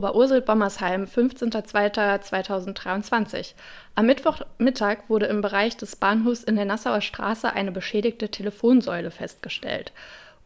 Oberursel-Bommersheim, 15.02.2023. Am Mittwochmittag wurde im Bereich des Bahnhofs in der Nassauer Straße eine beschädigte Telefonsäule festgestellt.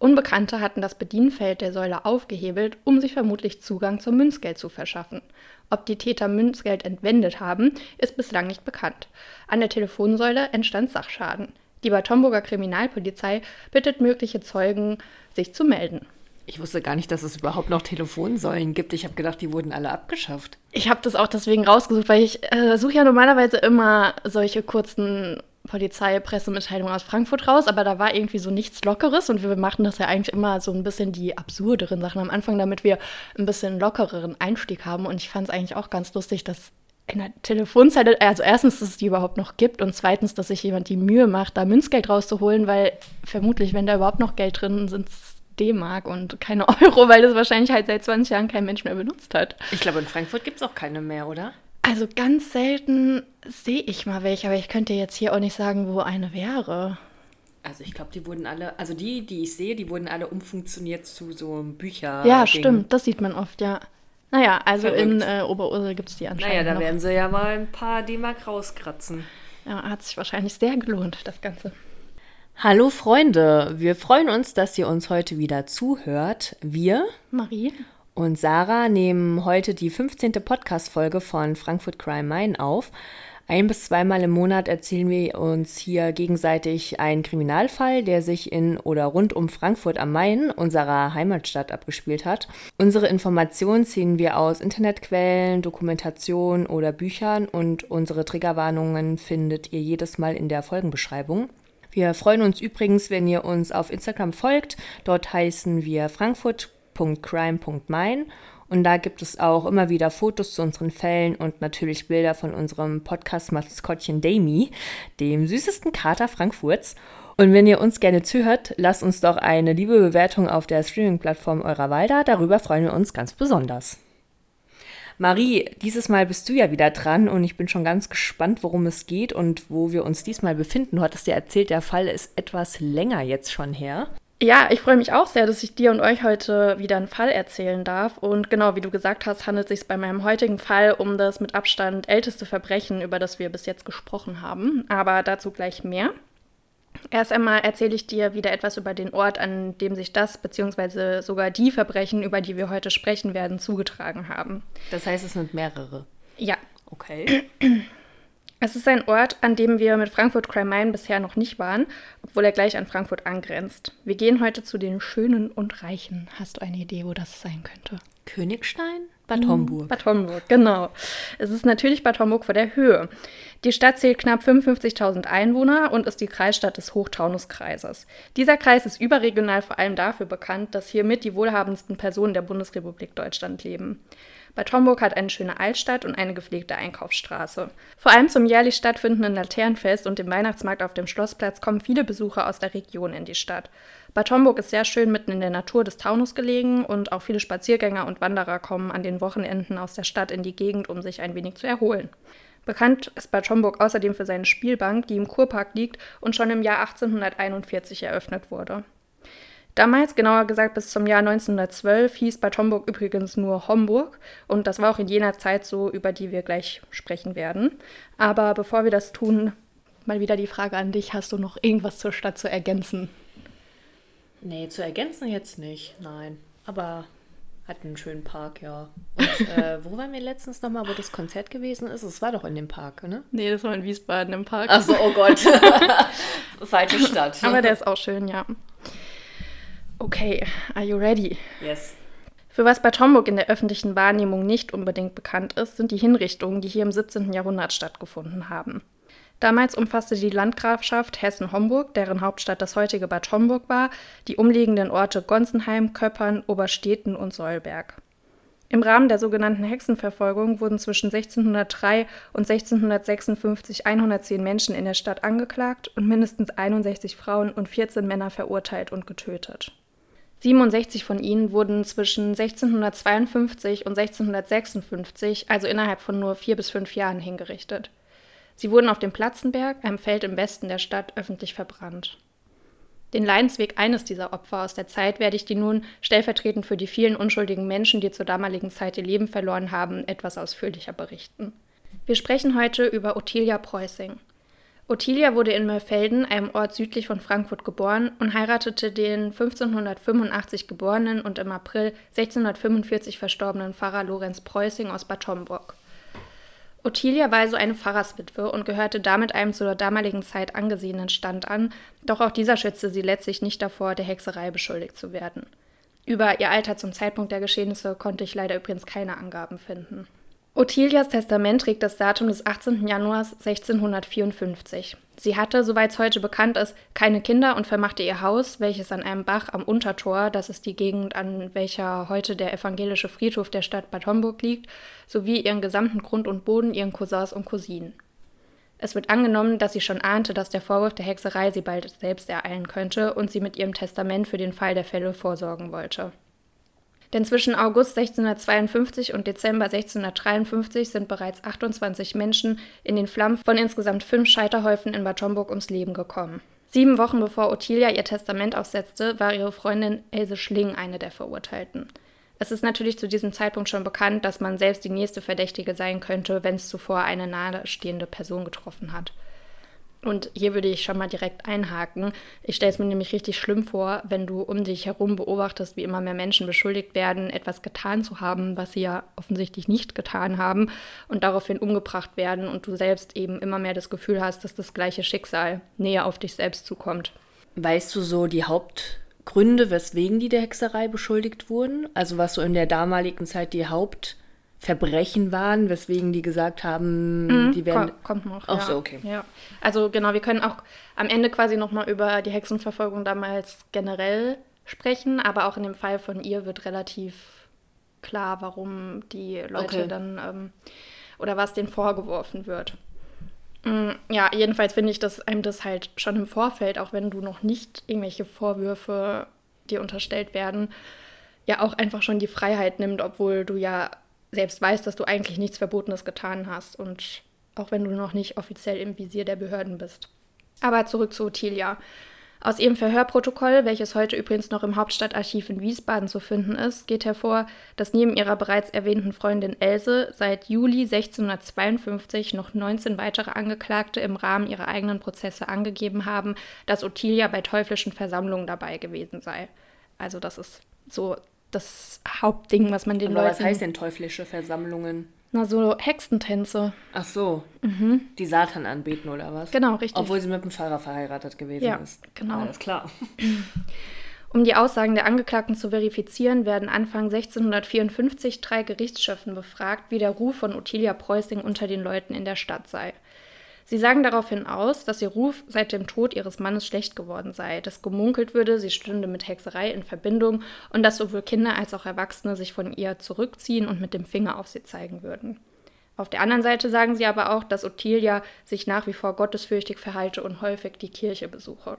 Unbekannte hatten das Bedienfeld der Säule aufgehebelt, um sich vermutlich Zugang zum Münzgeld zu verschaffen. Ob die Täter Münzgeld entwendet haben, ist bislang nicht bekannt. An der Telefonsäule entstand Sachschaden. Die Bad Homburger Kriminalpolizei bittet mögliche Zeugen, sich zu melden. Ich wusste gar nicht, dass es überhaupt noch Telefonsäulen gibt. Ich habe gedacht, die wurden alle abgeschafft. Ich habe das auch deswegen rausgesucht, weil ich äh, suche ja normalerweise immer solche kurzen Polizeipressemitteilungen aus Frankfurt raus, aber da war irgendwie so nichts Lockeres und wir machten das ja eigentlich immer so ein bisschen die absurderen Sachen am Anfang, damit wir ein bisschen lockereren Einstieg haben. Und ich fand es eigentlich auch ganz lustig, dass in der Telefonzelle, also erstens, dass es die überhaupt noch gibt und zweitens, dass sich jemand die Mühe macht, da Münzgeld rauszuholen, weil vermutlich, wenn da überhaupt noch Geld drin sind, D-Mark und keine Euro, weil das wahrscheinlich halt seit 20 Jahren kein Mensch mehr benutzt hat. Ich glaube, in Frankfurt gibt es auch keine mehr, oder? Also ganz selten sehe ich mal welche, aber ich könnte jetzt hier auch nicht sagen, wo eine wäre. Also ich glaube, die wurden alle, also die, die ich sehe, die wurden alle umfunktioniert zu so Bücher. Ja, stimmt, das sieht man oft, ja. Naja, also Verrückt. in äh, Oberursel gibt es die anscheinend Naja, da noch. werden sie ja mal ein paar D-Mark rauskratzen. Ja, hat sich wahrscheinlich sehr gelohnt, das Ganze. Hallo Freunde, wir freuen uns, dass ihr uns heute wieder zuhört. Wir, Marie und Sarah, nehmen heute die 15. Podcast-Folge von Frankfurt Crime Main auf. Ein bis zweimal im Monat erzählen wir uns hier gegenseitig einen Kriminalfall, der sich in oder rund um Frankfurt am Main, unserer Heimatstadt, abgespielt hat. Unsere Informationen ziehen wir aus Internetquellen, Dokumentation oder Büchern und unsere Triggerwarnungen findet ihr jedes Mal in der Folgenbeschreibung. Wir freuen uns übrigens, wenn ihr uns auf Instagram folgt. Dort heißen wir frankfurt.crime.main und da gibt es auch immer wieder Fotos zu unseren Fällen und natürlich Bilder von unserem Podcast-Maskottchen Damie, dem süßesten Kater Frankfurts. Und wenn ihr uns gerne zuhört, lasst uns doch eine liebe Bewertung auf der Streaming-Plattform eurer Wahl da. Darüber freuen wir uns ganz besonders. Marie, dieses Mal bist du ja wieder dran und ich bin schon ganz gespannt, worum es geht und wo wir uns diesmal befinden. Du hattest ja erzählt, der Fall ist etwas länger jetzt schon her. Ja, ich freue mich auch sehr, dass ich dir und euch heute wieder einen Fall erzählen darf. Und genau wie du gesagt hast, handelt es sich bei meinem heutigen Fall um das mit Abstand älteste Verbrechen, über das wir bis jetzt gesprochen haben. Aber dazu gleich mehr. Erst einmal erzähle ich dir wieder etwas über den Ort, an dem sich das bzw. sogar die Verbrechen, über die wir heute sprechen werden, zugetragen haben. Das heißt, es sind mehrere. Ja. Okay. Es ist ein Ort, an dem wir mit Frankfurt Crime Main bisher noch nicht waren, obwohl er gleich an Frankfurt angrenzt. Wir gehen heute zu den Schönen und Reichen. Hast du eine Idee, wo das sein könnte? Königstein? Bad Homburg. Bad Homburg, genau. Es ist natürlich Bad Homburg vor der Höhe. Die Stadt zählt knapp 55.000 Einwohner und ist die Kreisstadt des Hochtaunuskreises. Dieser Kreis ist überregional vor allem dafür bekannt, dass hier mit die wohlhabendsten Personen der Bundesrepublik Deutschland leben. Bad Homburg hat eine schöne Altstadt und eine gepflegte Einkaufsstraße. Vor allem zum jährlich stattfindenden Laternenfest und dem Weihnachtsmarkt auf dem Schlossplatz kommen viele Besucher aus der Region in die Stadt. Bad Homburg ist sehr schön mitten in der Natur des Taunus gelegen und auch viele Spaziergänger und Wanderer kommen an den Wochenenden aus der Stadt in die Gegend, um sich ein wenig zu erholen. Bekannt ist Bad Homburg außerdem für seine Spielbank, die im Kurpark liegt und schon im Jahr 1841 eröffnet wurde. Damals, genauer gesagt bis zum Jahr 1912, hieß Bad Homburg übrigens nur Homburg und das war auch in jener Zeit so, über die wir gleich sprechen werden. Aber bevor wir das tun, mal wieder die Frage an dich, hast du noch irgendwas zur Stadt zu ergänzen? Nee, zu ergänzen jetzt nicht, nein. Aber hat einen schönen Park, ja. Und äh, wo waren wir letztens nochmal, wo das Konzert gewesen ist? Es war doch in dem Park, ne? Nee, das war in Wiesbaden im Park. Ach so, oh Gott. Falsche Stadt. Aber der ist auch schön, ja. Okay, are you ready? Yes. Für was Bad Homburg in der öffentlichen Wahrnehmung nicht unbedingt bekannt ist, sind die Hinrichtungen, die hier im 17. Jahrhundert stattgefunden haben. Damals umfasste die Landgrafschaft Hessen-Homburg, deren Hauptstadt das heutige Bad Homburg war, die umliegenden Orte Gonsenheim, Köppern, Obersteten und Sollberg. Im Rahmen der sogenannten Hexenverfolgung wurden zwischen 1603 und 1656 110 Menschen in der Stadt angeklagt und mindestens 61 Frauen und 14 Männer verurteilt und getötet. 67 von ihnen wurden zwischen 1652 und 1656, also innerhalb von nur vier bis fünf Jahren, hingerichtet. Sie wurden auf dem Platzenberg, einem Feld im Westen der Stadt, öffentlich verbrannt. Den Leidensweg eines dieser Opfer aus der Zeit werde ich dir nun stellvertretend für die vielen unschuldigen Menschen, die zur damaligen Zeit ihr Leben verloren haben, etwas ausführlicher berichten. Wir sprechen heute über Ottilia Preußing. Ottilia wurde in Mörfelden, einem Ort südlich von Frankfurt, geboren und heiratete den 1585 geborenen und im April 1645 verstorbenen Pfarrer Lorenz Preußing aus Bad Homburg. Ottilia war also eine Pfarrerswitwe und gehörte damit einem zur damaligen Zeit angesehenen Stand an, doch auch dieser schützte sie letztlich nicht davor, der Hexerei beschuldigt zu werden. Über ihr Alter zum Zeitpunkt der Geschehnisse konnte ich leider übrigens keine Angaben finden. Ottilias Testament trägt das Datum des 18. Januars 1654. Sie hatte, soweit es heute bekannt ist, keine Kinder und vermachte ihr Haus, welches an einem Bach am Untertor, das ist die Gegend, an welcher heute der evangelische Friedhof der Stadt Bad Homburg liegt, sowie ihren gesamten Grund und Boden ihren Cousins und Cousinen. Es wird angenommen, dass sie schon ahnte, dass der Vorwurf der Hexerei sie bald selbst ereilen könnte und sie mit ihrem Testament für den Fall der Fälle vorsorgen wollte. Denn zwischen August 1652 und Dezember 1653 sind bereits 28 Menschen in den Flammen von insgesamt fünf Scheiterhäufen in Bad Homburg ums Leben gekommen. Sieben Wochen bevor Ottilia ihr Testament aufsetzte, war ihre Freundin Else Schling eine der Verurteilten. Es ist natürlich zu diesem Zeitpunkt schon bekannt, dass man selbst die nächste Verdächtige sein könnte, wenn es zuvor eine nahestehende Person getroffen hat. Und hier würde ich schon mal direkt einhaken. Ich stelle es mir nämlich richtig schlimm vor, wenn du um dich herum beobachtest, wie immer mehr Menschen beschuldigt werden, etwas getan zu haben, was sie ja offensichtlich nicht getan haben und daraufhin umgebracht werden und du selbst eben immer mehr das Gefühl hast, dass das gleiche Schicksal näher auf dich selbst zukommt. Weißt du so die Hauptgründe, weswegen die der Hexerei beschuldigt wurden? Also was so in der damaligen Zeit die Haupt Verbrechen waren, weswegen die gesagt haben, mhm, die werden. Kommt noch. Ach ja. so, okay. Ja. Also genau, wir können auch am Ende quasi nochmal über die Hexenverfolgung damals generell sprechen, aber auch in dem Fall von ihr wird relativ klar, warum die Leute okay. dann ähm, oder was denen vorgeworfen wird. Mm, ja, jedenfalls finde ich, dass einem das halt schon im Vorfeld, auch wenn du noch nicht irgendwelche Vorwürfe dir unterstellt werden, ja auch einfach schon die Freiheit nimmt, obwohl du ja selbst weißt, dass du eigentlich nichts Verbotenes getan hast und auch wenn du noch nicht offiziell im Visier der Behörden bist. Aber zurück zu Ottilia. Aus ihrem Verhörprotokoll, welches heute übrigens noch im Hauptstadtarchiv in Wiesbaden zu finden ist, geht hervor, dass neben ihrer bereits erwähnten Freundin Else seit Juli 1652 noch 19 weitere Angeklagte im Rahmen ihrer eigenen Prozesse angegeben haben, dass Ottilia bei teuflischen Versammlungen dabei gewesen sei. Also das ist so das Hauptding, was man den Aber Leuten. Was heißt denn teuflische Versammlungen? Na, so Hexentänze. Ach so. Mhm. Die Satan anbeten oder was? Genau, richtig. Obwohl sie mit dem Pfarrer verheiratet gewesen ja, ist. Genau. Alles klar. Um die Aussagen der Angeklagten zu verifizieren, werden Anfang 1654 drei Gerichtsschöffen befragt, wie der Ruf von Ottilia Preußing unter den Leuten in der Stadt sei. Sie sagen daraufhin aus, dass ihr Ruf seit dem Tod ihres Mannes schlecht geworden sei, dass gemunkelt würde, sie stünde mit Hexerei in Verbindung und dass sowohl Kinder als auch Erwachsene sich von ihr zurückziehen und mit dem Finger auf sie zeigen würden. Auf der anderen Seite sagen sie aber auch, dass Ottilia sich nach wie vor gottesfürchtig verhalte und häufig die Kirche besuche.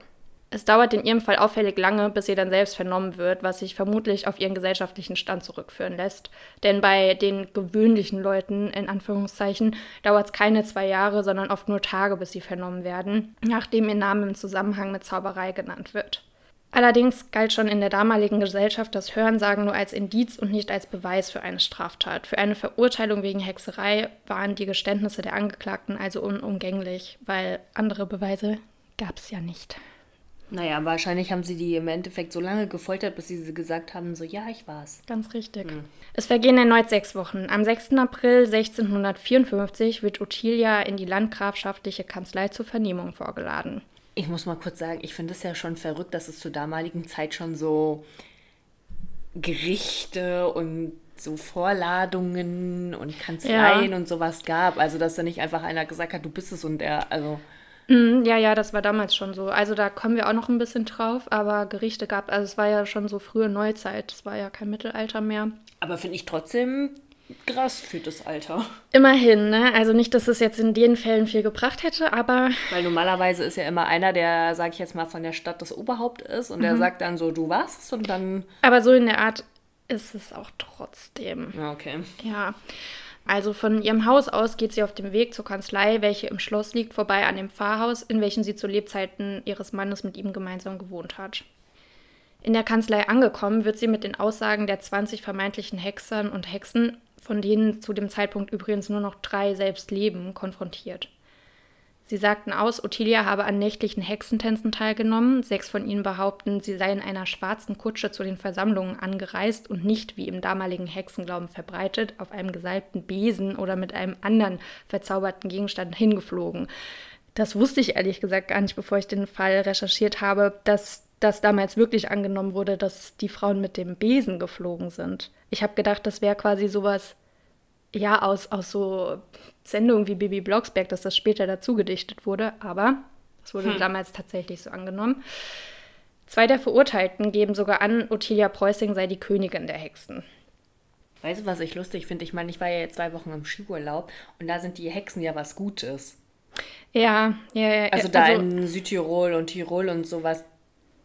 Es dauert in ihrem Fall auffällig lange, bis sie dann selbst vernommen wird, was sich vermutlich auf ihren gesellschaftlichen Stand zurückführen lässt. Denn bei den gewöhnlichen Leuten, in Anführungszeichen, dauert es keine zwei Jahre, sondern oft nur Tage, bis sie vernommen werden, nachdem ihr Name im Zusammenhang mit Zauberei genannt wird. Allerdings galt schon in der damaligen Gesellschaft das Hörensagen nur als Indiz und nicht als Beweis für eine Straftat. Für eine Verurteilung wegen Hexerei waren die Geständnisse der Angeklagten also unumgänglich, weil andere Beweise gab es ja nicht. Naja, wahrscheinlich haben sie die im Endeffekt so lange gefoltert, bis sie gesagt haben, so ja, ich war's. Ganz richtig. Hm. Es vergehen erneut sechs Wochen. Am 6. April 1654 wird Ottilia in die landgrafschaftliche Kanzlei zur Vernehmung vorgeladen. Ich muss mal kurz sagen, ich finde es ja schon verrückt, dass es zur damaligen Zeit schon so Gerichte und so Vorladungen und Kanzleien ja. und sowas gab. Also, dass da nicht einfach einer gesagt hat, du bist es und er, also. Mm, ja, ja, das war damals schon so. Also da kommen wir auch noch ein bisschen drauf, aber Gerichte gab, also es war ja schon so frühe Neuzeit, es war ja kein Mittelalter mehr. Aber finde ich trotzdem krass für das Alter. Immerhin, ne? Also nicht, dass es jetzt in den Fällen viel gebracht hätte, aber. Weil normalerweise ist ja immer einer, der, sag ich jetzt mal, von der Stadt das Oberhaupt ist und mhm. der sagt dann so, du warst und dann. Aber so in der Art ist es auch trotzdem. Ja, okay. Ja. Also von ihrem Haus aus geht sie auf dem Weg zur Kanzlei, welche im Schloss liegt, vorbei an dem Pfarrhaus, in welchem sie zu Lebzeiten ihres Mannes mit ihm gemeinsam gewohnt hat. In der Kanzlei angekommen, wird sie mit den Aussagen der 20 vermeintlichen Hexern und Hexen, von denen zu dem Zeitpunkt übrigens nur noch drei selbst leben, konfrontiert. Sie sagten aus, Ottilia habe an nächtlichen Hexentänzen teilgenommen. Sechs von ihnen behaupten, sie sei in einer schwarzen Kutsche zu den Versammlungen angereist und nicht, wie im damaligen Hexenglauben verbreitet, auf einem gesalbten Besen oder mit einem anderen verzauberten Gegenstand hingeflogen. Das wusste ich ehrlich gesagt gar nicht, bevor ich den Fall recherchiert habe, dass das damals wirklich angenommen wurde, dass die Frauen mit dem Besen geflogen sind. Ich habe gedacht, das wäre quasi sowas ja, aus, aus so Sendungen wie Bibi Blocksberg, dass das später dazu gedichtet wurde, aber das wurde hm. damals tatsächlich so angenommen. Zwei der Verurteilten geben sogar an, Ottilia Preußing sei die Königin der Hexen. Weißt du, was ich lustig finde? Ich meine, ich war ja jetzt zwei Wochen im Skiurlaub und da sind die Hexen ja was Gutes. Ja, ja, ja. Also da also, in Südtirol und Tirol und sowas,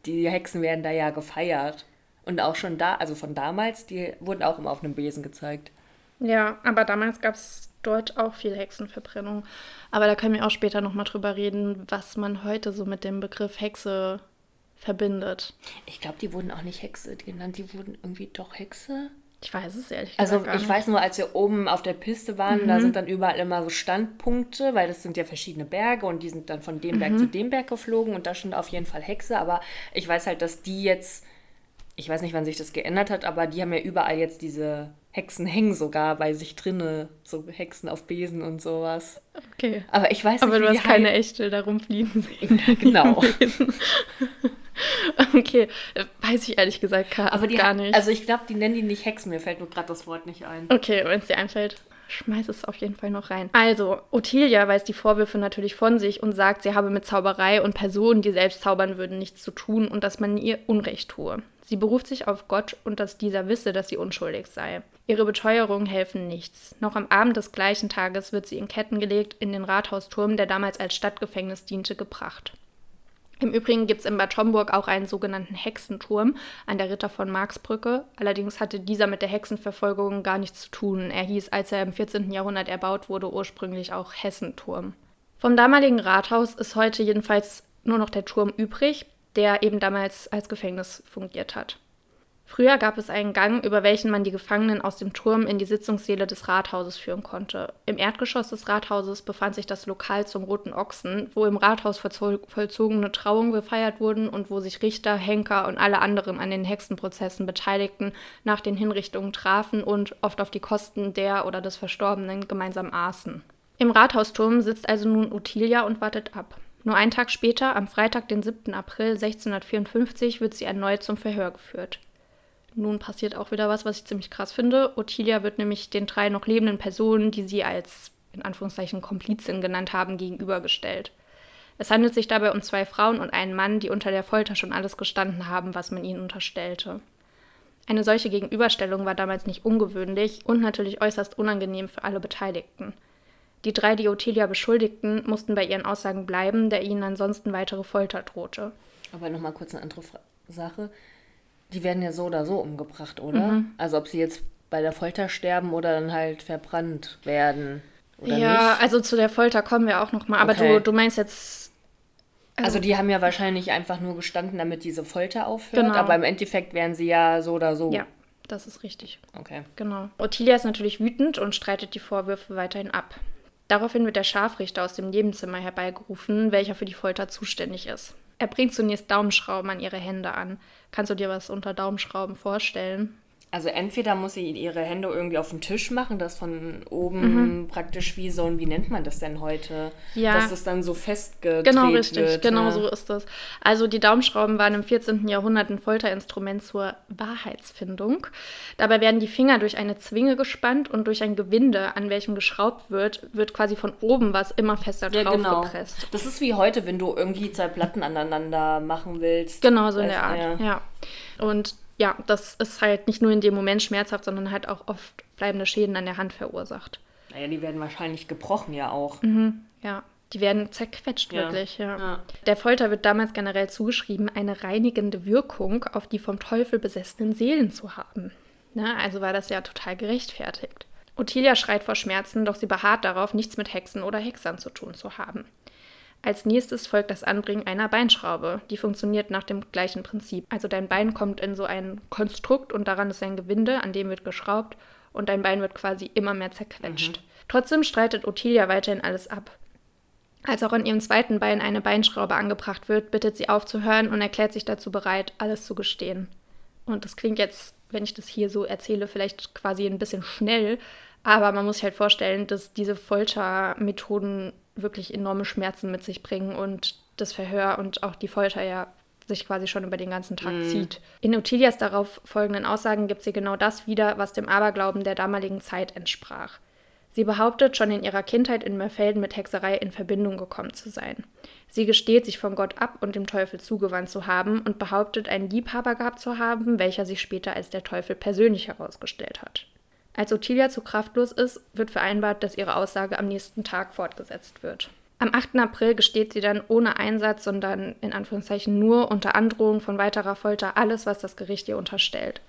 die Hexen werden da ja gefeiert. Und auch schon da, also von damals, die wurden auch immer auf einem Besen gezeigt. Ja, aber damals gab es dort auch viel Hexenverbrennung. Aber da können wir auch später nochmal drüber reden, was man heute so mit dem Begriff Hexe verbindet. Ich glaube, die wurden auch nicht Hexe genannt, die wurden irgendwie doch Hexe. Ich weiß es ehrlich also, gesagt. Also ich weiß nur, als wir oben auf der Piste waren, mhm. da sind dann überall immer so Standpunkte, weil das sind ja verschiedene Berge und die sind dann von dem Berg mhm. zu dem Berg geflogen und da stand auf jeden Fall Hexe, aber ich weiß halt, dass die jetzt, ich weiß nicht, wann sich das geändert hat, aber die haben ja überall jetzt diese Hexen hängen sogar bei sich drinne, so Hexen auf Besen und sowas. Okay. Aber ich weiß nicht, Aber du hast keine echte da rumfliegen sehen. genau. okay, weiß ich ehrlich gesagt gar, Aber die, gar nicht. Also ich glaube, die nennen die nicht Hexen, mir fällt nur gerade das Wort nicht ein. Okay, wenn es dir einfällt, schmeiß es auf jeden Fall noch rein. Also, Ottilia weist die Vorwürfe natürlich von sich und sagt, sie habe mit Zauberei und Personen, die selbst zaubern würden, nichts zu tun und dass man ihr Unrecht tue. Sie beruft sich auf Gott und dass dieser wisse, dass sie unschuldig sei. Ihre Beteuerungen helfen nichts. Noch am Abend des gleichen Tages wird sie in Ketten gelegt, in den Rathausturm, der damals als Stadtgefängnis diente, gebracht. Im Übrigen gibt es in Bad Homburg auch einen sogenannten Hexenturm an der Ritter von Marksbrücke. Allerdings hatte dieser mit der Hexenverfolgung gar nichts zu tun. Er hieß, als er im 14. Jahrhundert erbaut wurde, ursprünglich auch Hessenturm. Vom damaligen Rathaus ist heute jedenfalls nur noch der Turm übrig der eben damals als Gefängnis fungiert hat. Früher gab es einen Gang, über welchen man die Gefangenen aus dem Turm in die Sitzungssäle des Rathauses führen konnte. Im Erdgeschoss des Rathauses befand sich das Lokal zum Roten Ochsen, wo im Rathaus vollzogene Trauungen gefeiert wurden und wo sich Richter, Henker und alle anderen an den Hexenprozessen Beteiligten nach den Hinrichtungen trafen und, oft auf die Kosten der oder des Verstorbenen, gemeinsam aßen. Im Rathausturm sitzt also nun Ottilia und wartet ab. Nur einen Tag später, am Freitag, den 7. April 1654, wird sie erneut zum Verhör geführt. Nun passiert auch wieder was, was ich ziemlich krass finde. Ottilia wird nämlich den drei noch lebenden Personen, die sie als in Anführungszeichen Komplizin genannt haben, gegenübergestellt. Es handelt sich dabei um zwei Frauen und einen Mann, die unter der Folter schon alles gestanden haben, was man ihnen unterstellte. Eine solche Gegenüberstellung war damals nicht ungewöhnlich und natürlich äußerst unangenehm für alle Beteiligten. Die drei, die Ottilia beschuldigten, mussten bei ihren Aussagen bleiben, da ihnen ansonsten weitere Folter drohte. Aber nochmal kurz eine andere Sache. Die werden ja so oder so umgebracht, oder? Mhm. Also ob sie jetzt bei der Folter sterben oder dann halt verbrannt werden. Oder ja, nicht? also zu der Folter kommen wir auch nochmal. Aber okay. du, du meinst jetzt. Also, also die haben ja wahrscheinlich einfach nur gestanden, damit diese Folter aufhört. Genau. Aber im Endeffekt wären sie ja so oder so. Ja, das ist richtig. Okay. Genau. Ottilia ist natürlich wütend und streitet die Vorwürfe weiterhin ab. Daraufhin wird der Scharfrichter aus dem Nebenzimmer herbeigerufen, welcher für die Folter zuständig ist. Er bringt zunächst Daumenschrauben an ihre Hände an. Kannst du dir was unter Daumenschrauben vorstellen? Also entweder muss sie ihre Hände irgendwie auf den Tisch machen, das von oben mhm. praktisch wie so ein, wie nennt man das denn heute? Ja. Dass das dann so festgedreht Genau, richtig, wird, genau ja. so ist das. Also die Daumenschrauben waren im 14. Jahrhundert ein Folterinstrument zur Wahrheitsfindung. Dabei werden die Finger durch eine Zwinge gespannt und durch ein Gewinde, an welchem geschraubt wird, wird quasi von oben was immer fester ja, drauf genau. gepresst. Das ist wie heute, wenn du irgendwie zwei Platten aneinander machen willst. Genau, so in der Art, ja. ja. Und ja, das ist halt nicht nur in dem Moment schmerzhaft, sondern halt auch oft bleibende Schäden an der Hand verursacht. Naja, die werden wahrscheinlich gebrochen ja auch. Mhm, ja, die werden zerquetscht ja. wirklich, ja. ja. Der Folter wird damals generell zugeschrieben, eine reinigende Wirkung auf die vom Teufel besessenen Seelen zu haben. Na, also war das ja total gerechtfertigt. Ottilia schreit vor Schmerzen, doch sie beharrt darauf, nichts mit Hexen oder Hexern zu tun zu haben. Als nächstes folgt das Anbringen einer Beinschraube. Die funktioniert nach dem gleichen Prinzip. Also dein Bein kommt in so ein Konstrukt und daran ist ein Gewinde, an dem wird geschraubt und dein Bein wird quasi immer mehr zerquetscht. Mhm. Trotzdem streitet Ottilia weiterhin alles ab. Als auch an ihrem zweiten Bein eine Beinschraube angebracht wird, bittet sie aufzuhören und erklärt sich dazu bereit, alles zu gestehen. Und das klingt jetzt, wenn ich das hier so erzähle, vielleicht quasi ein bisschen schnell, aber man muss sich halt vorstellen, dass diese Foltermethoden wirklich enorme Schmerzen mit sich bringen und das Verhör und auch die Folter ja sich quasi schon über den ganzen Tag mm. zieht. In Ottilias darauf folgenden Aussagen gibt sie genau das wieder, was dem Aberglauben der damaligen Zeit entsprach. Sie behauptet, schon in ihrer Kindheit in Mörfelden mit Hexerei in Verbindung gekommen zu sein. Sie gesteht, sich von Gott ab und dem Teufel zugewandt zu haben und behauptet, einen Liebhaber gehabt zu haben, welcher sich später als der Teufel persönlich herausgestellt hat. Als Ottilia zu kraftlos ist, wird vereinbart, dass ihre Aussage am nächsten Tag fortgesetzt wird. Am 8. April gesteht sie dann ohne Einsatz, sondern in Anführungszeichen nur unter Androhung von weiterer Folter alles, was das Gericht ihr unterstellt.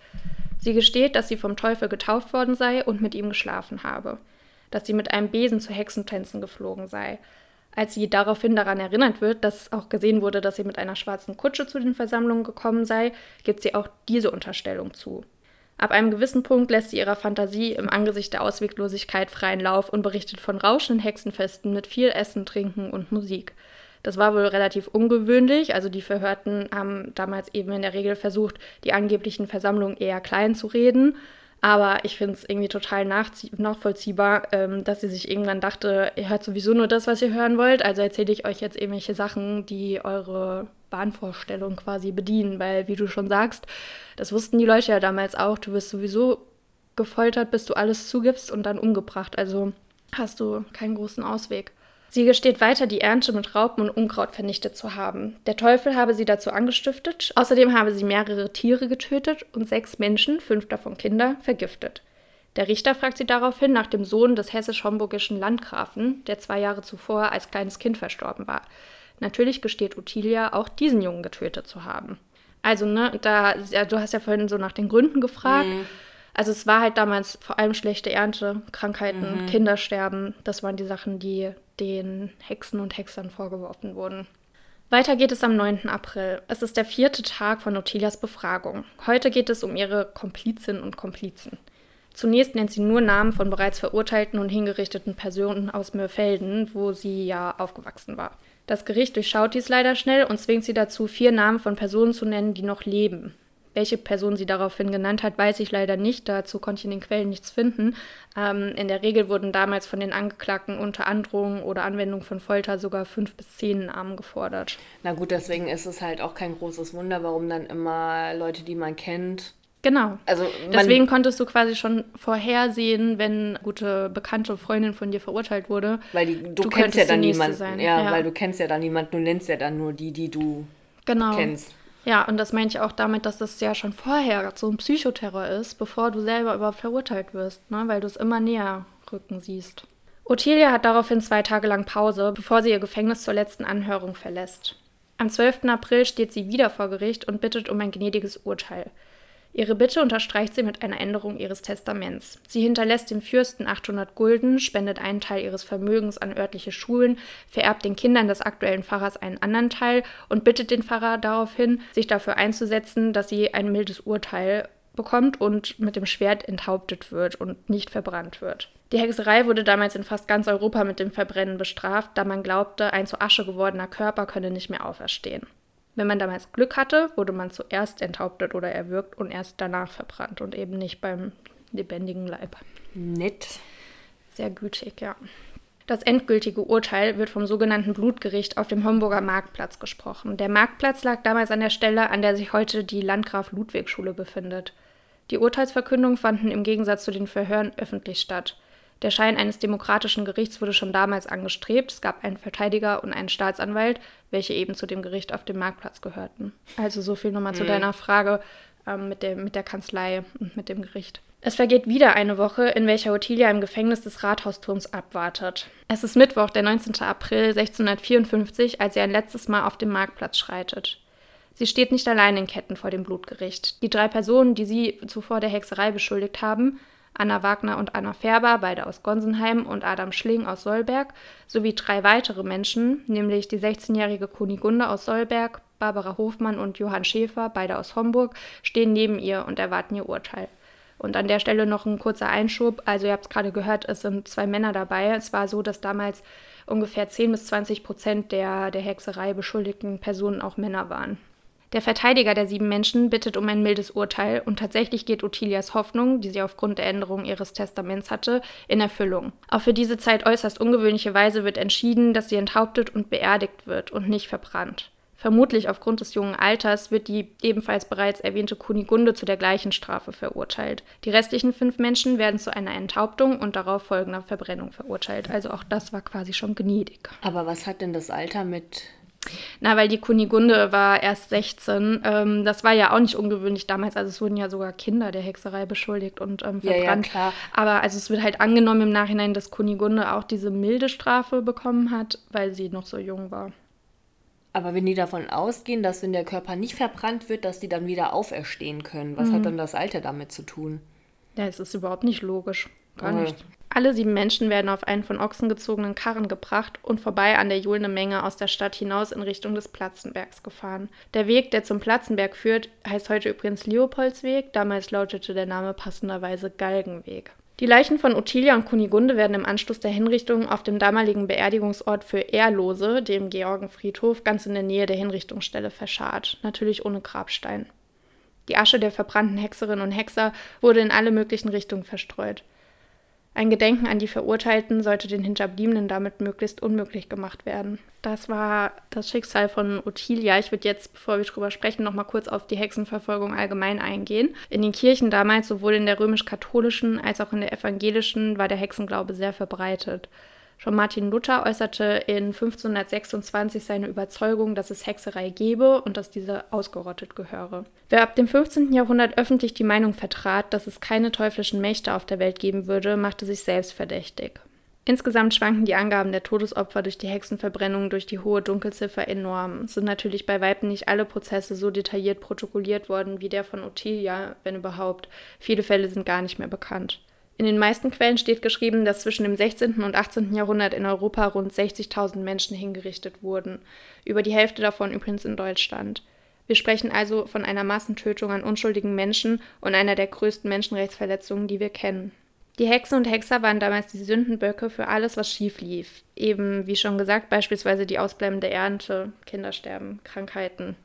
Sie gesteht, dass sie vom Teufel getauft worden sei und mit ihm geschlafen habe, dass sie mit einem Besen zu Hexentänzen geflogen sei. Als sie daraufhin daran erinnert wird, dass auch gesehen wurde, dass sie mit einer schwarzen Kutsche zu den Versammlungen gekommen sei, gibt sie auch diese Unterstellung zu. Ab einem gewissen Punkt lässt sie ihrer Fantasie im Angesicht der Ausweglosigkeit freien Lauf und berichtet von rauschenden Hexenfesten mit viel Essen, Trinken und Musik. Das war wohl relativ ungewöhnlich, also die Verhörten haben damals eben in der Regel versucht, die angeblichen Versammlungen eher klein zu reden. Aber ich finde es irgendwie total nachvollziehbar, ähm, dass sie sich irgendwann dachte, ihr hört sowieso nur das, was ihr hören wollt. Also erzähle ich euch jetzt irgendwelche Sachen, die eure Bahnvorstellung quasi bedienen, weil, wie du schon sagst, das wussten die Leute ja damals auch, du wirst sowieso gefoltert, bis du alles zugibst und dann umgebracht. Also hast du keinen großen Ausweg. Sie gesteht weiter, die Ernte mit Raupen und Unkraut vernichtet zu haben. Der Teufel habe sie dazu angestiftet. Außerdem habe sie mehrere Tiere getötet und sechs Menschen, fünf davon Kinder, vergiftet. Der Richter fragt sie daraufhin nach dem Sohn des hessisch-homburgischen Landgrafen, der zwei Jahre zuvor als kleines Kind verstorben war. Natürlich gesteht Ottilia, auch diesen Jungen getötet zu haben. Also, ne, da, ja, du hast ja vorhin so nach den Gründen gefragt. Mhm. Also es war halt damals vor allem schlechte Ernte, Krankheiten, mhm. Kindersterben. Das waren die Sachen, die den Hexen und Hexern vorgeworfen wurden. Weiter geht es am 9. April. Es ist der vierte Tag von Ottilias Befragung. Heute geht es um ihre Komplizinnen und Komplizen. Zunächst nennt sie nur Namen von bereits verurteilten und hingerichteten Personen aus Mörfelden, wo sie ja aufgewachsen war. Das Gericht durchschaut dies leider schnell und zwingt sie dazu, vier Namen von Personen zu nennen, die noch leben. Welche Person sie daraufhin genannt hat, weiß ich leider nicht. Dazu konnte ich in den Quellen nichts finden. Ähm, in der Regel wurden damals von den Angeklagten unter Androhung oder Anwendung von Folter sogar fünf bis zehn Namen gefordert. Na gut, deswegen ist es halt auch kein großes Wunder, warum dann immer Leute, die man kennt, Genau. Also Deswegen konntest du quasi schon vorhersehen, wenn gute bekannte Freundin von dir verurteilt wurde. Weil die, du, du kennst ja dann niemanden. Ja, ja, weil du kennst ja dann niemanden, du nennst ja dann nur die, die du genau. kennst. Ja, und das meine ich auch damit, dass das ja schon vorher so ein Psychoterror ist, bevor du selber überhaupt verurteilt wirst, ne? weil du es immer näher rücken siehst. Ottilia hat daraufhin zwei Tage lang Pause, bevor sie ihr Gefängnis zur letzten Anhörung verlässt. Am 12. April steht sie wieder vor Gericht und bittet um ein gnädiges Urteil. Ihre Bitte unterstreicht sie mit einer Änderung ihres Testaments. Sie hinterlässt dem Fürsten 800 Gulden, spendet einen Teil ihres Vermögens an örtliche Schulen, vererbt den Kindern des aktuellen Pfarrers einen anderen Teil und bittet den Pfarrer daraufhin, sich dafür einzusetzen, dass sie ein mildes Urteil bekommt und mit dem Schwert enthauptet wird und nicht verbrannt wird. Die Hexerei wurde damals in fast ganz Europa mit dem Verbrennen bestraft, da man glaubte, ein zu Asche gewordener Körper könne nicht mehr auferstehen. Wenn man damals Glück hatte, wurde man zuerst enthauptet oder erwürgt und erst danach verbrannt und eben nicht beim lebendigen Leib. Nett. Sehr gütig, ja. Das endgültige Urteil wird vom sogenannten Blutgericht auf dem Homburger Marktplatz gesprochen. Der Marktplatz lag damals an der Stelle, an der sich heute die Landgraf-Ludwig-Schule befindet. Die Urteilsverkündungen fanden im Gegensatz zu den Verhören öffentlich statt. Der Schein eines demokratischen Gerichts wurde schon damals angestrebt. Es gab einen Verteidiger und einen Staatsanwalt, welche eben zu dem Gericht auf dem Marktplatz gehörten. Also so viel nochmal mhm. zu deiner Frage ähm, mit, dem, mit der Kanzlei und mit dem Gericht. Es vergeht wieder eine Woche, in welcher Ottilia im Gefängnis des Rathausturms abwartet. Es ist Mittwoch, der 19. April 1654, als sie ein letztes Mal auf dem Marktplatz schreitet. Sie steht nicht allein in Ketten vor dem Blutgericht. Die drei Personen, die sie zuvor der Hexerei beschuldigt haben, Anna Wagner und Anna Färber, beide aus Gonsenheim, und Adam Schling aus Solberg, sowie drei weitere Menschen, nämlich die 16-jährige Kunigunde aus Solberg, Barbara Hofmann und Johann Schäfer, beide aus Homburg, stehen neben ihr und erwarten ihr Urteil. Und an der Stelle noch ein kurzer Einschub. Also ihr habt es gerade gehört, es sind zwei Männer dabei. Es war so, dass damals ungefähr 10 bis 20 Prozent der, der Hexerei beschuldigten Personen auch Männer waren. Der Verteidiger der sieben Menschen bittet um ein mildes Urteil und tatsächlich geht Ottilias Hoffnung, die sie aufgrund der Änderung ihres Testaments hatte, in Erfüllung. Auch für diese Zeit äußerst ungewöhnliche Weise wird entschieden, dass sie enthauptet und beerdigt wird und nicht verbrannt. Vermutlich aufgrund des jungen Alters wird die ebenfalls bereits erwähnte Kunigunde zu der gleichen Strafe verurteilt. Die restlichen fünf Menschen werden zu einer Enthauptung und darauf folgender Verbrennung verurteilt. Also auch das war quasi schon gnädig. Aber was hat denn das Alter mit na, weil die Kunigunde war erst 16. Ähm, das war ja auch nicht ungewöhnlich damals. Also es wurden ja sogar Kinder der Hexerei beschuldigt und ähm, verbrannt. Ja, ja, Aber also es wird halt angenommen im Nachhinein, dass Kunigunde auch diese milde Strafe bekommen hat, weil sie noch so jung war. Aber wenn die davon ausgehen, dass wenn der Körper nicht verbrannt wird, dass die dann wieder auferstehen können, was mhm. hat dann das Alter damit zu tun? Ja, es ist überhaupt nicht logisch. Gar mhm. nicht. Alle sieben Menschen werden auf einen von Ochsen gezogenen Karren gebracht und vorbei an der johlenden Menge aus der Stadt hinaus in Richtung des Platzenbergs gefahren. Der Weg, der zum Platzenberg führt, heißt heute übrigens Leopoldsweg, damals lautete der Name passenderweise Galgenweg. Die Leichen von Ottilia und Kunigunde werden im Anschluss der Hinrichtung auf dem damaligen Beerdigungsort für Ehrlose, dem Georgenfriedhof, ganz in der Nähe der Hinrichtungsstelle verscharrt, natürlich ohne Grabstein. Die Asche der verbrannten Hexerinnen und Hexer wurde in alle möglichen Richtungen verstreut. Ein Gedenken an die Verurteilten sollte den Hinterbliebenen damit möglichst unmöglich gemacht werden. Das war das Schicksal von Ottilia. Ich würde jetzt, bevor wir darüber sprechen, noch mal kurz auf die Hexenverfolgung allgemein eingehen. In den Kirchen damals, sowohl in der römisch-katholischen als auch in der evangelischen, war der Hexenglaube sehr verbreitet. Schon Martin Luther äußerte in 1526 seine Überzeugung, dass es Hexerei gebe und dass diese ausgerottet gehöre. Wer ab dem 15. Jahrhundert öffentlich die Meinung vertrat, dass es keine teuflischen Mächte auf der Welt geben würde, machte sich selbst verdächtig. Insgesamt schwanken die Angaben der Todesopfer durch die Hexenverbrennung durch die hohe Dunkelziffer enorm. Es sind natürlich bei weitem nicht alle Prozesse so detailliert protokolliert worden wie der von Ottilia, wenn überhaupt. Viele Fälle sind gar nicht mehr bekannt. In den meisten Quellen steht geschrieben, dass zwischen dem 16. und 18. Jahrhundert in Europa rund 60.000 Menschen hingerichtet wurden, über die Hälfte davon übrigens in Deutschland. Wir sprechen also von einer Massentötung an unschuldigen Menschen und einer der größten Menschenrechtsverletzungen, die wir kennen. Die Hexen und Hexer waren damals die Sündenböcke für alles, was schief lief. Eben, wie schon gesagt, beispielsweise die ausbleibende Ernte, Kindersterben, Krankheiten,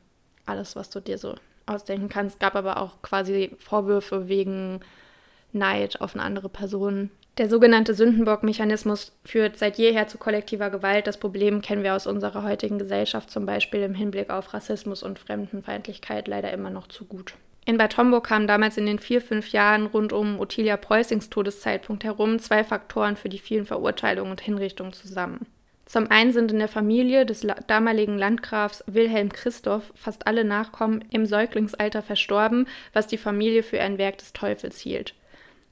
alles, was du dir so ausdenken kannst. Gab aber auch quasi Vorwürfe wegen Neid auf eine andere Person. Der sogenannte Sündenbock-Mechanismus führt seit jeher zu kollektiver Gewalt. Das Problem kennen wir aus unserer heutigen Gesellschaft zum Beispiel im Hinblick auf Rassismus und Fremdenfeindlichkeit leider immer noch zu gut. In Bad Homburg kamen damals in den vier, fünf Jahren rund um Ottilia Preußings Todeszeitpunkt herum zwei Faktoren für die vielen Verurteilungen und Hinrichtungen zusammen. Zum einen sind in der Familie des damaligen Landgrafs Wilhelm Christoph fast alle Nachkommen im Säuglingsalter verstorben, was die Familie für ein Werk des Teufels hielt.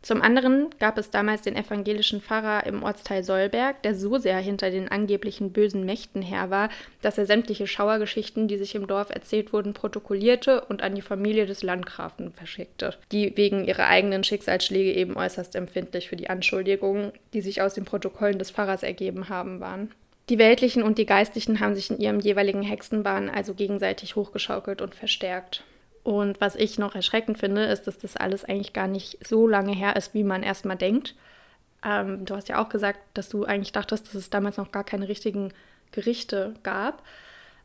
Zum anderen gab es damals den evangelischen Pfarrer im Ortsteil Solberg, der so sehr hinter den angeblichen bösen Mächten her war, dass er sämtliche Schauergeschichten, die sich im Dorf erzählt wurden, protokollierte und an die Familie des Landgrafen verschickte, die wegen ihrer eigenen Schicksalsschläge eben äußerst empfindlich für die Anschuldigungen, die sich aus den Protokollen des Pfarrers ergeben haben, waren. Die Weltlichen und die Geistlichen haben sich in ihrem jeweiligen Hexenbahn also gegenseitig hochgeschaukelt und verstärkt. Und was ich noch erschreckend finde, ist, dass das alles eigentlich gar nicht so lange her ist, wie man erstmal denkt. Ähm, du hast ja auch gesagt, dass du eigentlich dachtest, dass es damals noch gar keine richtigen Gerichte gab.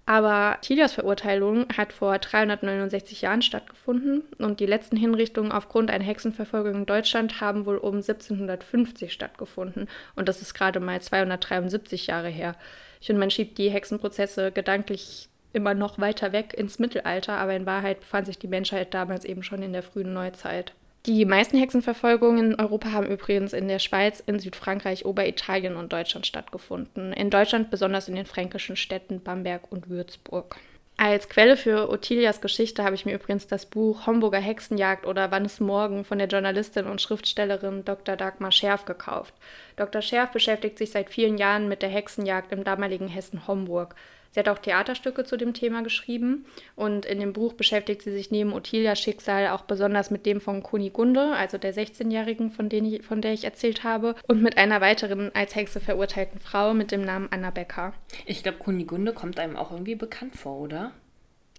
Aber Tilias Verurteilung hat vor 369 Jahren stattgefunden und die letzten Hinrichtungen aufgrund einer Hexenverfolgung in Deutschland haben wohl um 1750 stattgefunden. Und das ist gerade mal 273 Jahre her. Ich finde, man schiebt die Hexenprozesse gedanklich immer noch weiter weg ins Mittelalter, aber in Wahrheit befand sich die Menschheit damals eben schon in der frühen Neuzeit. Die meisten Hexenverfolgungen in Europa haben übrigens in der Schweiz, in Südfrankreich, Oberitalien und Deutschland stattgefunden. In Deutschland besonders in den fränkischen Städten Bamberg und Würzburg. Als Quelle für Ottilias Geschichte habe ich mir übrigens das Buch Homburger Hexenjagd oder Wann es morgen von der Journalistin und Schriftstellerin Dr. Dagmar Scherf gekauft. Dr. Scherf beschäftigt sich seit vielen Jahren mit der Hexenjagd im damaligen Hessen Homburg. Sie hat auch Theaterstücke zu dem Thema geschrieben und in dem Buch beschäftigt sie sich neben Ottilias Schicksal auch besonders mit dem von Kunigunde, also der 16-Jährigen, von, von der ich erzählt habe, und mit einer weiteren als Hexe verurteilten Frau mit dem Namen Anna Becker. Ich glaube, Kunigunde kommt einem auch irgendwie bekannt vor, oder?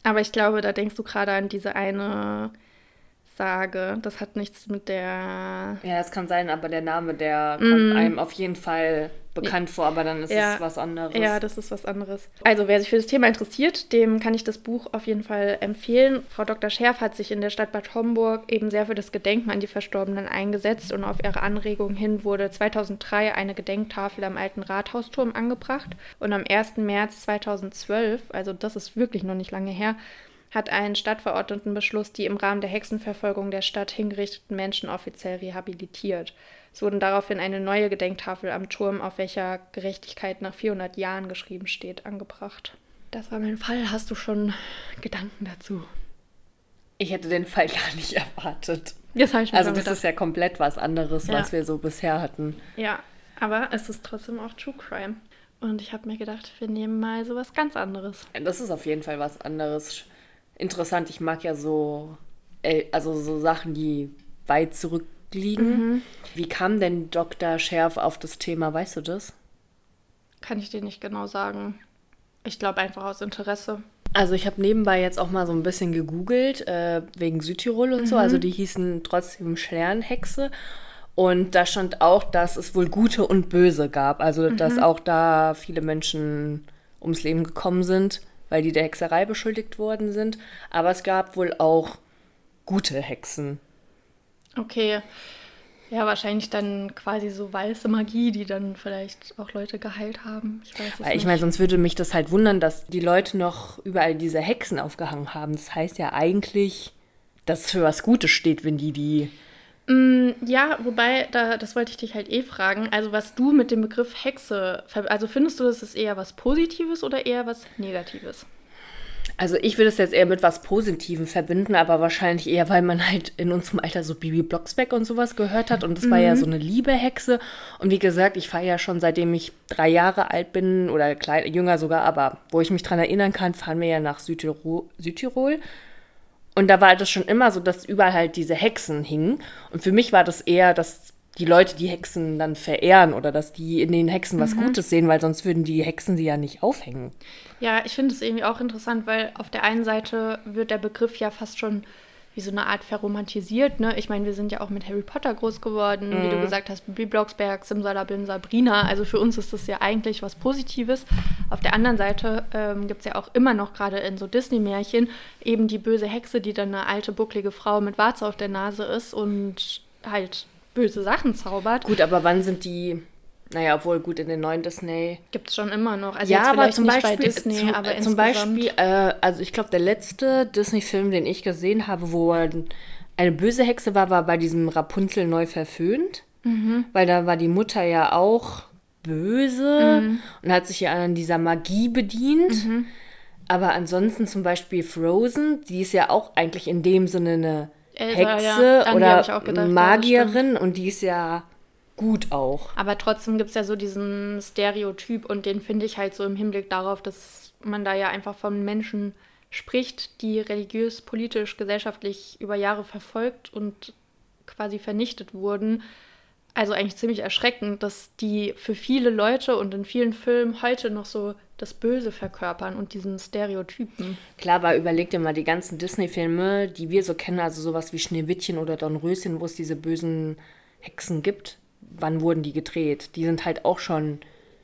Aber ich glaube, da denkst du gerade an diese eine Sage. Das hat nichts mit der. Ja, das kann sein, aber der Name, der mm. kommt einem auf jeden Fall bekannt vor, aber dann ist ja, es was anderes. Ja, das ist was anderes. Also, wer sich für das Thema interessiert, dem kann ich das Buch auf jeden Fall empfehlen. Frau Dr. Scherf hat sich in der Stadt Bad Homburg eben sehr für das Gedenken an die Verstorbenen eingesetzt und auf ihre Anregung hin wurde 2003 eine Gedenktafel am alten Rathausturm angebracht. Und am 1. März 2012, also das ist wirklich noch nicht lange her, hat ein Stadtverordnetenbeschluss die im Rahmen der Hexenverfolgung der Stadt hingerichteten Menschen offiziell rehabilitiert. Es wurden daraufhin eine neue Gedenktafel am Turm, auf welcher Gerechtigkeit nach 400 Jahren geschrieben steht, angebracht. Das war mein Fall. Hast du schon Gedanken dazu? Ich hätte den Fall gar nicht erwartet. Das ich mir also das ist ja komplett was anderes, ja. was wir so bisher hatten. Ja, aber es ist trotzdem auch True Crime. Und ich habe mir gedacht, wir nehmen mal sowas ganz anderes. Das ist auf jeden Fall was anderes interessant. Ich mag ja so, also so Sachen, die weit zurückliegen. Mhm. Wie kam denn Dr. Scherf auf das Thema? Weißt du das? Kann ich dir nicht genau sagen. Ich glaube einfach aus Interesse. Also ich habe nebenbei jetzt auch mal so ein bisschen gegoogelt, äh, wegen Südtirol und mhm. so. Also die hießen trotzdem Sternhexe. Und da stand auch, dass es wohl Gute und Böse gab. Also mhm. dass auch da viele Menschen ums Leben gekommen sind weil die der Hexerei beschuldigt worden sind. Aber es gab wohl auch gute Hexen. Okay. Ja, wahrscheinlich dann quasi so weiße Magie, die dann vielleicht auch Leute geheilt haben. Ich weiß es Weil ich meine, sonst würde mich das halt wundern, dass die Leute noch überall diese Hexen aufgehangen haben. Das heißt ja eigentlich, dass es für was Gutes steht, wenn die die Mm, ja, wobei, da, das wollte ich dich halt eh fragen. Also, was du mit dem Begriff Hexe, also findest du, das ist eher was Positives oder eher was Negatives? Also ich würde es jetzt eher mit was Positivem verbinden, aber wahrscheinlich eher, weil man halt in unserem Alter so Bibi Blocksberg und sowas gehört hat und das mhm. war ja mhm. so eine liebe Hexe. Und wie gesagt, ich fahre ja schon seitdem ich drei Jahre alt bin oder klein, jünger sogar, aber wo ich mich dran erinnern kann, fahren wir ja nach Südtirol. Südtirol und da war das schon immer so, dass überall halt diese Hexen hingen. Und für mich war das eher, dass die Leute die Hexen dann verehren oder dass die in den Hexen was mhm. Gutes sehen, weil sonst würden die Hexen sie ja nicht aufhängen. Ja, ich finde es irgendwie auch interessant, weil auf der einen Seite wird der Begriff ja fast schon wie so eine Art verromantisiert. Ne? Ich meine, wir sind ja auch mit Harry Potter groß geworden, mhm. wie du mhm. gesagt hast, Bibi Blocksberg, Simsalabim, Sabrina. Also für uns ist das ja eigentlich was Positives. Auf der anderen Seite ähm, gibt es ja auch immer noch gerade in so Disney-Märchen eben die böse Hexe, die dann eine alte, bucklige Frau mit Warze auf der Nase ist und halt böse Sachen zaubert. Gut, aber wann sind die naja, obwohl gut in den neuen Disney. Gibt es schon immer noch. Also ja, aber zum Beispiel, Disney, zum, aber zum Beispiel, äh, also ich glaube, der letzte Disney-Film, den ich gesehen habe, wo eine böse Hexe war, war bei diesem Rapunzel neu verföhnt. Mhm. Weil da war die Mutter ja auch böse mhm. und hat sich ja an dieser Magie bedient. Mhm. Aber ansonsten zum Beispiel Frozen, die ist ja auch eigentlich in dem Sinne eine Elsa, Hexe ja. oder gedacht, Magierin und die ist ja gut auch. Aber trotzdem gibt es ja so diesen Stereotyp und den finde ich halt so im Hinblick darauf, dass man da ja einfach von Menschen spricht, die religiös, politisch, gesellschaftlich über Jahre verfolgt und quasi vernichtet wurden. Also eigentlich ziemlich erschreckend, dass die für viele Leute und in vielen Filmen heute noch so das Böse verkörpern und diesen Stereotypen. Klar, aber überleg dir mal die ganzen Disney-Filme, die wir so kennen, also sowas wie Schneewittchen oder Dornröschen, wo es diese bösen Hexen gibt wann wurden die gedreht? Die sind halt auch schon.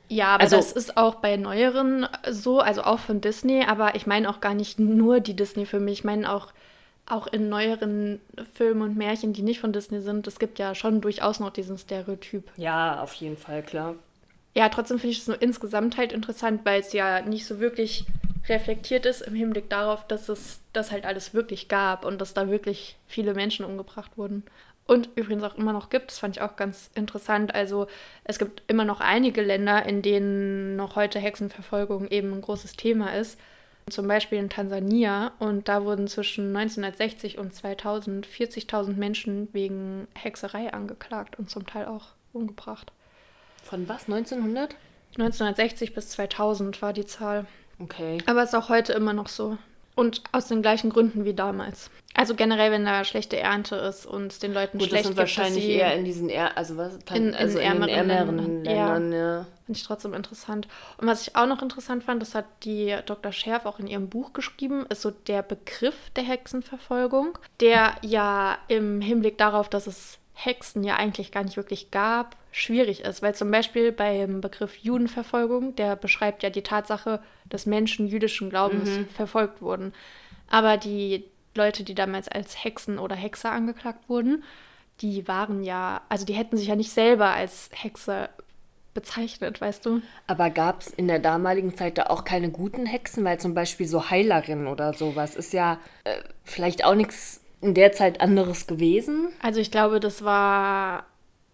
Ja, aber also, das ist auch bei neueren so, also auch von Disney, aber ich meine auch gar nicht nur die Disney-Filme. Ich meine auch, auch in neueren Filmen und Märchen, die nicht von Disney sind, es gibt ja schon durchaus noch diesen Stereotyp. Ja, auf jeden Fall, klar. Ja, trotzdem finde ich es nur insgesamt halt interessant, weil es ja nicht so wirklich reflektiert ist im Hinblick darauf, dass es das halt alles wirklich gab und dass da wirklich viele Menschen umgebracht wurden und übrigens auch immer noch gibt. Das fand ich auch ganz interessant. Also es gibt immer noch einige Länder, in denen noch heute Hexenverfolgung eben ein großes Thema ist. Zum Beispiel in Tansania. Und da wurden zwischen 1960 und 2000 40.000 Menschen wegen Hexerei angeklagt und zum Teil auch umgebracht. Von was? 1900? 1960 bis 2000 war die Zahl. Okay. Aber ist auch heute immer noch so. Und aus den gleichen Gründen wie damals. Also generell, wenn da schlechte Ernte ist und den Leuten Gut, schlecht das sind gibt, wahrscheinlich sie, eher in diesen er also was In- in also ärmeren ärmeren Ländern, ja. Ja. Finde ich trotzdem interessant. Und was ich auch noch interessant fand, das hat die Dr. Scherf auch in ihrem Buch geschrieben, ist so der Begriff der Hexenverfolgung, der ja im Hinblick darauf, dass es Hexen ja eigentlich gar nicht wirklich gab, schwierig ist. Weil zum Beispiel beim Begriff Judenverfolgung, der beschreibt ja die Tatsache, dass Menschen jüdischen Glaubens verfolgt wurden. Aber die Leute, die damals als Hexen oder Hexer angeklagt wurden, die waren ja, also die hätten sich ja nicht selber als Hexe bezeichnet, weißt du? Aber gab es in der damaligen Zeit da auch keine guten Hexen? Weil zum Beispiel so Heilerinnen oder sowas ist ja äh, vielleicht auch nichts in der Zeit anderes gewesen. Also ich glaube, das war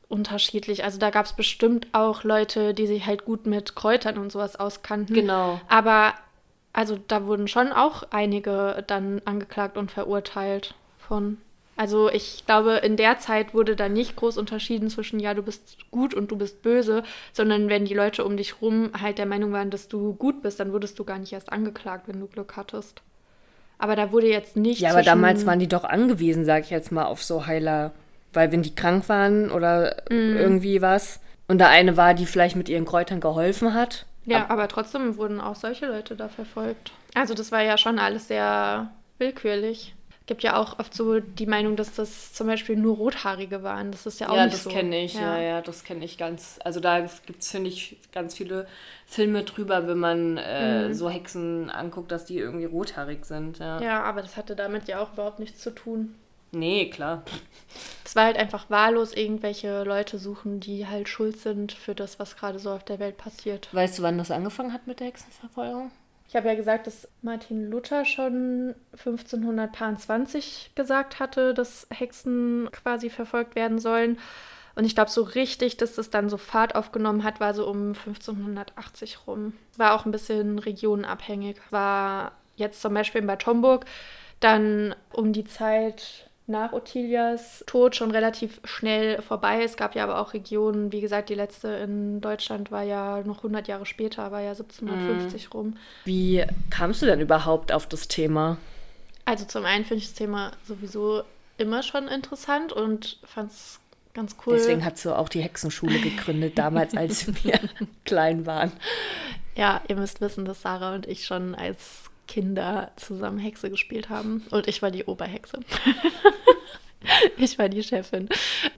unterschiedlich. Also da gab es bestimmt auch Leute, die sich halt gut mit Kräutern und sowas auskannten. Genau. Aber also da wurden schon auch einige dann angeklagt und verurteilt von. Also ich glaube, in der Zeit wurde da nicht groß unterschieden zwischen, ja, du bist gut und du bist böse, sondern wenn die Leute um dich rum halt der Meinung waren, dass du gut bist, dann wurdest du gar nicht erst angeklagt, wenn du Glück hattest. Aber da wurde jetzt nicht. Ja, aber damals waren die doch angewiesen, sag ich jetzt mal, auf so Heiler. Weil wenn die krank waren oder Mhm. irgendwie was und da eine war, die vielleicht mit ihren Kräutern geholfen hat. Ja, aber trotzdem wurden auch solche Leute da verfolgt. Also das war ja schon alles sehr willkürlich. Gibt ja auch oft so die Meinung, dass das zum Beispiel nur Rothaarige waren. Das ist ja auch ja, nicht das so. kenne ich, ja. ja, das kenne ich ganz. Also da gibt es, finde ich, ganz viele Filme drüber, wenn man äh, so Hexen anguckt, dass die irgendwie rothaarig sind. Ja. Ja, aber das hatte damit ja auch überhaupt nichts zu tun. Nee, klar. Es war halt einfach wahllos irgendwelche Leute suchen, die halt schuld sind für das, was gerade so auf der Welt passiert. Weißt du, wann das angefangen hat mit der Hexenverfolgung? Ich habe ja gesagt, dass Martin Luther schon 1520 gesagt hatte, dass Hexen quasi verfolgt werden sollen. Und ich glaube, so richtig, dass das dann so Fahrt aufgenommen hat, war so um 1580 rum. War auch ein bisschen regionenabhängig. War jetzt zum Beispiel in Bad Homburg dann um die Zeit nach Ottilias Tod schon relativ schnell vorbei. Es gab ja aber auch Regionen, wie gesagt, die letzte in Deutschland war ja noch 100 Jahre später, war ja 1750 rum. Wie kamst du denn überhaupt auf das Thema? Also zum einen finde ich das Thema sowieso immer schon interessant und fand es ganz cool. Deswegen hast du auch die Hexenschule gegründet, damals, als wir klein waren. ja, ihr müsst wissen, dass Sarah und ich schon als Kinder zusammen Hexe gespielt haben. Und ich war die Oberhexe. ich war die Chefin.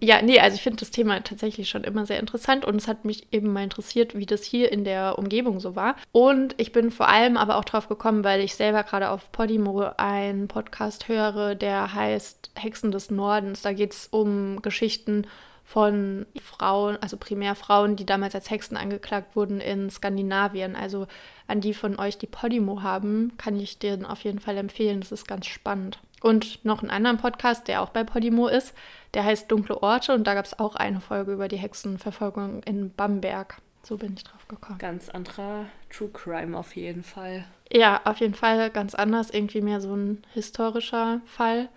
Ja, nee, also ich finde das Thema tatsächlich schon immer sehr interessant und es hat mich eben mal interessiert, wie das hier in der Umgebung so war. Und ich bin vor allem aber auch drauf gekommen, weil ich selber gerade auf Podimo einen Podcast höre, der heißt Hexen des Nordens. Da geht es um Geschichten von Frauen, also primär Frauen, die damals als Hexen angeklagt wurden in Skandinavien. Also an die von euch, die Podimo haben, kann ich den auf jeden Fall empfehlen. Das ist ganz spannend. Und noch einen anderen Podcast, der auch bei Podimo ist, der heißt Dunkle Orte und da gab es auch eine Folge über die Hexenverfolgung in Bamberg. So bin ich drauf gekommen. Ganz anderer True Crime auf jeden Fall. Ja, auf jeden Fall ganz anders, irgendwie mehr so ein historischer Fall.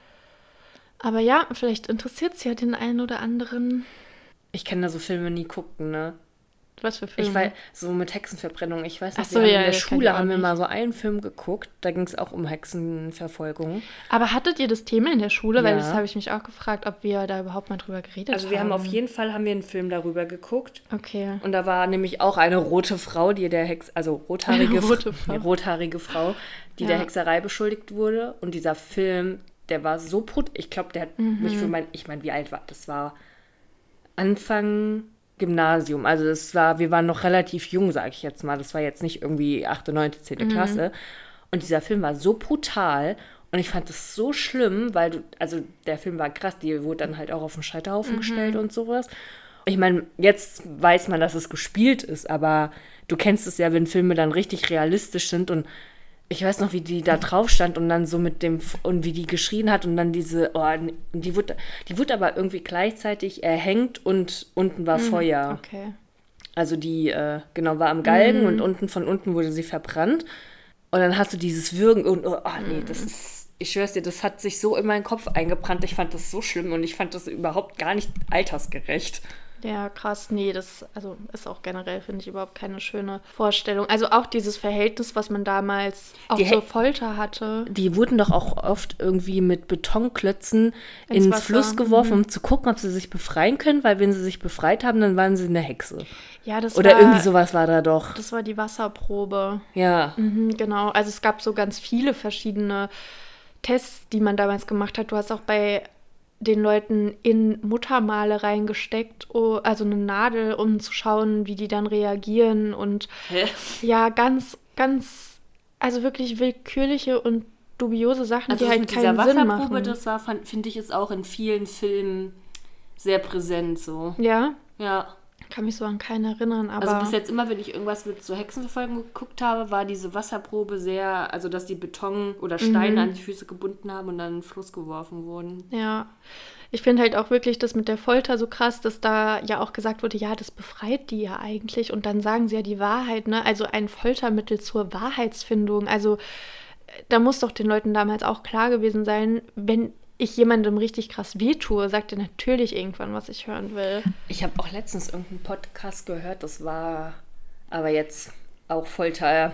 Aber ja, vielleicht interessiert es ja den einen oder anderen. Ich kann da so Filme nie gucken, ne? Was für Filme? Ich weiß, so mit Hexenverbrennung. Ich weiß Ach so, haben ja, in der Schule haben wir nicht. mal so einen Film geguckt. Da ging es auch um Hexenverfolgung. Aber hattet ihr das Thema in der Schule? Weil Ja. das habe ich mich auch gefragt, ob wir da überhaupt mal drüber geredet Also haben. wir haben auf jeden Fall haben wir einen Film darüber geguckt. Okay. Und da war nämlich auch eine rote Frau, die der Hex, also rothaarige, rote. Frau. rothaarige Frau, die Ja. der Hexerei beschuldigt wurde. Und dieser Film, der war so put. Ich glaube, der hat mich Mhm. für mein, ich meine, wie alt war das? War Anfang Gymnasium. Also das war, wir waren noch relativ jung, sage ich jetzt mal. Das war jetzt nicht irgendwie 8., 9., 10. Mhm. Klasse. Und dieser Film war so brutal. Und ich fand das so schlimm, weil du, also der Film war krass, die wurde dann halt auch auf den Scheiterhaufen Mhm. gestellt und sowas. Ich meine, jetzt weiß man, dass es gespielt ist, aber du kennst es ja, wenn Filme dann richtig realistisch sind und ich weiß noch, wie die da drauf stand und dann so mit dem und wie die geschrien hat und dann diese, oh, die wurde, die wurde aber irgendwie gleichzeitig erhängt und unten war Feuer. Okay. Also die, äh, genau, war am Galgen und unten von unten wurde sie verbrannt. Und dann hast du dieses Würgen und, oh, ah, nee, das ist, ich schwör's dir, das hat sich so in meinen Kopf eingebrannt. Ich fand das so schlimm und ich fand das überhaupt gar nicht altersgerecht. Ja, krass. Nee, das also ist auch generell, finde ich, überhaupt keine schöne Vorstellung. Also auch dieses Verhältnis, was man damals auch Die zur Folter hatte. Die wurden doch auch oft irgendwie mit Betonklötzen Ins ins. Fluss geworfen, um zu gucken, ob sie sich befreien können, weil wenn sie sich befreit haben, dann waren sie eine Hexe. Ja, das Oder war, irgendwie sowas war da doch. Das war die Wasserprobe. Ja. Mhm, genau. Also es gab so ganz viele verschiedene Tests, die man damals gemacht hat. Du hast auch bei den Leuten in Muttermale reingesteckt, oh, also eine Nadel, um zu schauen, wie die dann reagieren. Und ja, ganz, ganz, also wirklich willkürliche und dubiose Sachen, Also die halt mit dieser keinen Sinn machen. das war, finde ich, ist auch in vielen Filmen sehr präsent so. ja, Ja. Kann mich so an keinen erinnern, aber Also bis jetzt immer, wenn ich irgendwas mit so Hexenverfolgung geguckt habe, war diese Wasserprobe sehr, also dass die Beton oder Steine Mhm. an die Füße gebunden haben und dann in den Fluss geworfen wurden. Ja, ich finde halt auch wirklich das mit der Folter so krass, dass da ja auch gesagt wurde, ja, das befreit die ja eigentlich und dann sagen sie ja die Wahrheit, ne? Also ein Foltermittel zur Wahrheitsfindung. Also äh, da muss doch den Leuten damals auch klar gewesen sein, wenn ich jemandem richtig krass wehtue, sagt er natürlich irgendwann, was ich hören will. Ich habe auch letztens irgendeinen Podcast gehört, das war aber jetzt auch Folter,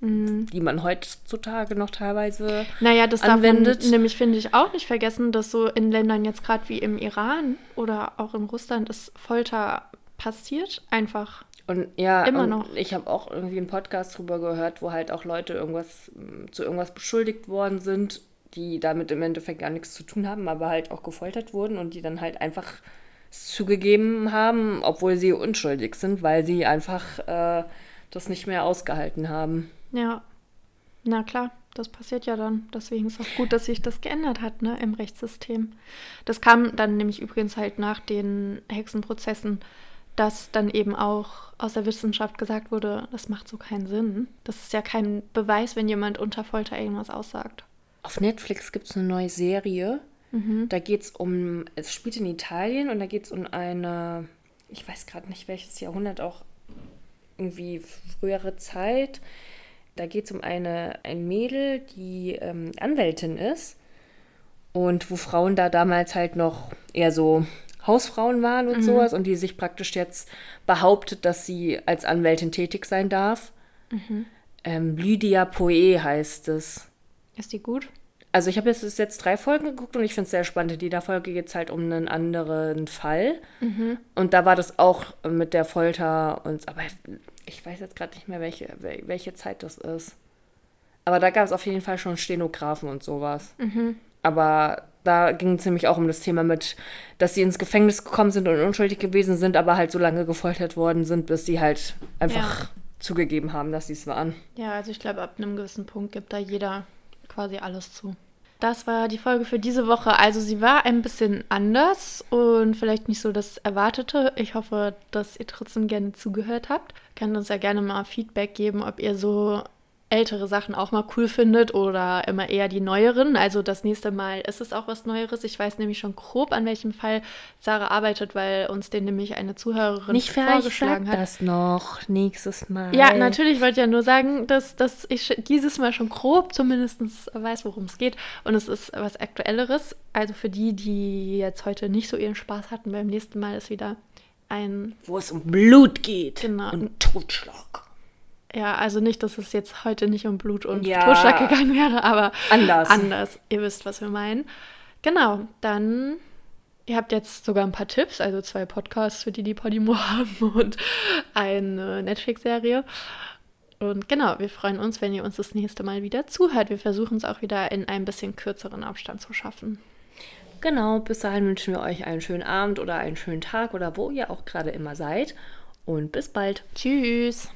Mhm. die man heutzutage noch teilweise. Naja, das darf anwendet. man nämlich, finde ich, auch nicht vergessen, dass so in Ländern jetzt gerade wie im Iran oder auch in Russland ist Folter passiert einfach. Und ja, Immer und noch. ich habe auch irgendwie einen Podcast drüber gehört, wo halt auch Leute irgendwas zu irgendwas beschuldigt worden sind, die damit im Endeffekt gar nichts zu tun haben, aber halt auch gefoltert wurden und die dann halt einfach zugegeben haben, obwohl sie unschuldig sind, weil sie einfach äh, das nicht mehr ausgehalten haben. Ja, na klar, das passiert ja dann. Deswegen ist auch gut, dass sich das geändert hat, ne, im Rechtssystem. Das kam dann nämlich übrigens halt nach den Hexenprozessen, dass dann eben auch aus der Wissenschaft gesagt wurde, das macht so keinen Sinn. Das ist ja kein Beweis, wenn jemand unter Folter irgendwas aussagt. Auf Netflix gibt es eine neue Serie. Mhm. Da geht es um, es spielt in Italien und da geht es um eine, ich weiß gerade nicht welches Jahrhundert, auch irgendwie frühere Zeit. Da geht es um eine, ein Mädel, die ähm, Anwältin ist und wo Frauen da damals halt noch eher so Hausfrauen waren und sowas und die sich praktisch jetzt behauptet, dass sie als Anwältin tätig sein darf. Ähm, Lydia Poe heißt es. Ist die gut? Also ich habe jetzt, jetzt drei Folgen geguckt und ich finde es sehr spannend. In jeder Folge geht es halt um einen anderen Fall. Und da war das auch mit der Folter und aber ich weiß jetzt gerade nicht mehr, welche, wel- welche Zeit das ist. Aber da gab es auf jeden Fall schon Stenografen und sowas. Aber da ging es nämlich auch um das Thema mit, dass sie ins Gefängnis gekommen sind und unschuldig gewesen sind, aber halt so lange gefoltert worden sind, bis sie halt einfach Ja. zugegeben haben, dass sie es waren. Ja, also ich glaube, ab einem gewissen Punkt gibt da jeder quasi alles zu. Das war die Folge für diese Woche. Also sie war ein bisschen anders und vielleicht nicht so das Erwartete. Ich hoffe, dass ihr trotzdem gerne zugehört habt. Könnt uns ja gerne mal Feedback geben, ob ihr so ältere Sachen auch mal cool findet oder immer eher die neueren. Also das nächste Mal ist es auch was Neueres. Ich weiß nämlich schon grob, an welchem Fall Sarah arbeitet, weil uns den nämlich eine Zuhörerin Nicht vorgeschlagen hat. das noch nächstes Mal. Ja, natürlich wollte ich ja nur sagen, dass, dass ich dieses Mal schon grob zumindest weiß, worum es geht. Und es ist was Aktuelleres. Also für die, die jetzt heute nicht so ihren Spaß hatten, beim nächsten Mal ist wieder ein. Wo es um Blut geht Genau. und Totschlag. Ja, also nicht, dass es jetzt heute nicht um Blut und Ja. Totschlag gegangen wäre, aber Anders. anders. Ihr wisst, was wir meinen. Genau, dann. Ihr habt jetzt sogar ein paar Tipps, also zwei Podcasts, für die die Podimo haben und eine Netflix-Serie. Und genau, wir freuen uns, wenn ihr uns das nächste Mal wieder zuhört. Wir versuchen es auch wieder in ein bisschen kürzeren Abstand zu schaffen. Genau, bis dahin wünschen wir euch einen schönen Abend oder einen schönen Tag oder wo ihr auch gerade immer seid. Und bis bald. Tschüss!